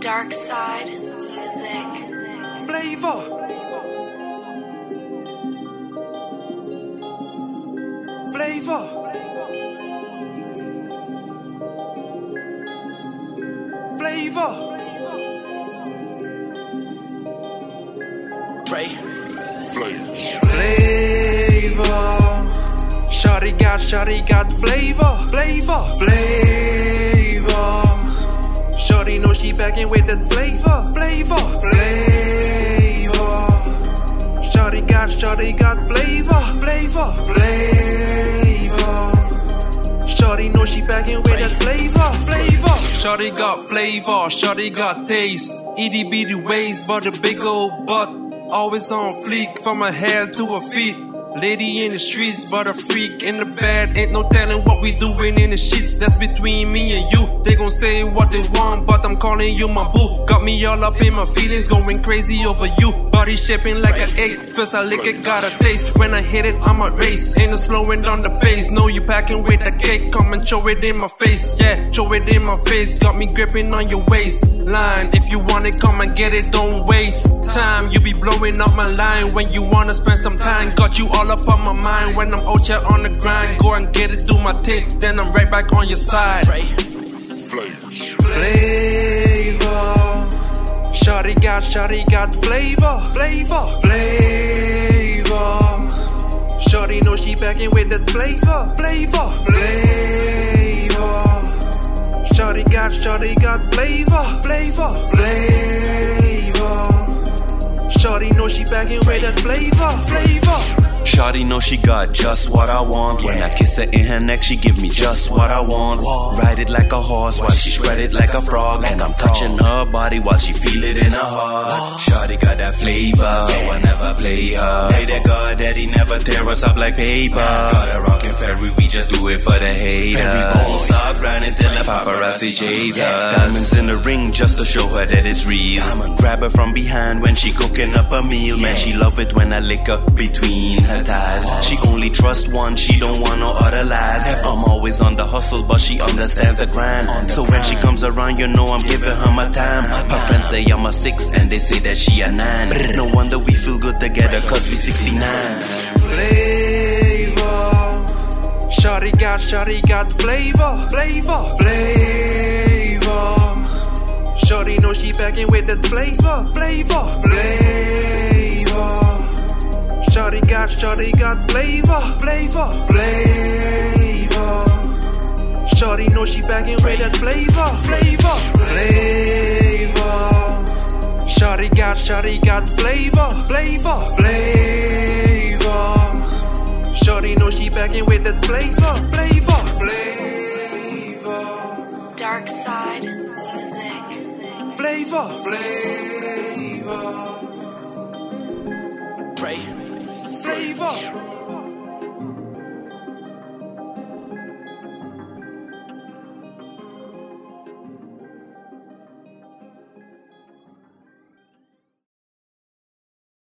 Darkside Muzik. Flavor. Flavor. Flavor. Dre. Flavor. Shawty got, shawty got flavor. Flavor. Flavor. Shawty know she backing with that flavor. Flavor. Flavor. Shawty got, shawty got flavor. Flavor. Flavor. Shawty know she backing with that flavor. Flavor. Shawty got flavor. Shawty got taste. Itty bitty waist, but a big old butt. Always on fleek from her head to her feet. Lady in the streets, but a freak in the bed. Ain't no telling what we doing in the sheets. That's between me and you. They gon' say what they want, but I'm calling you my boo. Got me all up in my feelings, going crazy over you. Body shaping like an eight. First I lick it, got a taste. When I hit it, I'm a race. Ain't no slowing down the pace. Know you packing with the cake. Come and show it in my face. Yeah, show it in my face. Got me gripping on your waistline. If you want it, come and get it. Don't waste time. You be blowing up my line when you wanna spend some time. Got you all up on my mind when I'm out here on the grind. Go and get it through my tape. Then I'm right back on your side. Flavor. Shawty got, shawty got flavor, flavor, flavor. Shawty know she backing with that flavor, flavor, flavor. Got, shawty got flavor, flavor, flavor. Shawty know she backing with that flavor, flavor. Shawty know she got just what I want. When I kiss her in her neck, she give me just what I want. Ride it like a horse while she spread it like a frog. And I'm touching her body while she feel it in her heart. Shawty got that flavor, so I never play her. Pray to God that he never tear us up like paper. Got a rockin' ferry, we just do it for the haters. Stop grinding till the paparazzi chase us. Diamonds in the ring just to show her that it's real. I'ma grab her from behind when she cooking up a meal. Man, she love it when I lick up between her thighs. She only trust one, she don't want no other lies. I'm always on the hustle, but she understands the grind. So when she comes around, you know I'm giving her my time. Her friends say I'm a six, and they say that she a nine. No wonder we feel good together, cause we 69. Flavor. Shawty got, shawty got flavor, flavor, flavor. Shawty know she backing with that flavor, flavor, flavor. Shawty got, flavor, flavor, flavor. Shawty know she backing with that flavor, flavor, flavor. Shawty got, shawty got flavor, flavor, flavor. Shawty know she backing with that flavor, flavor, flavor, Darkside Muzik. flavor, flavor, save up.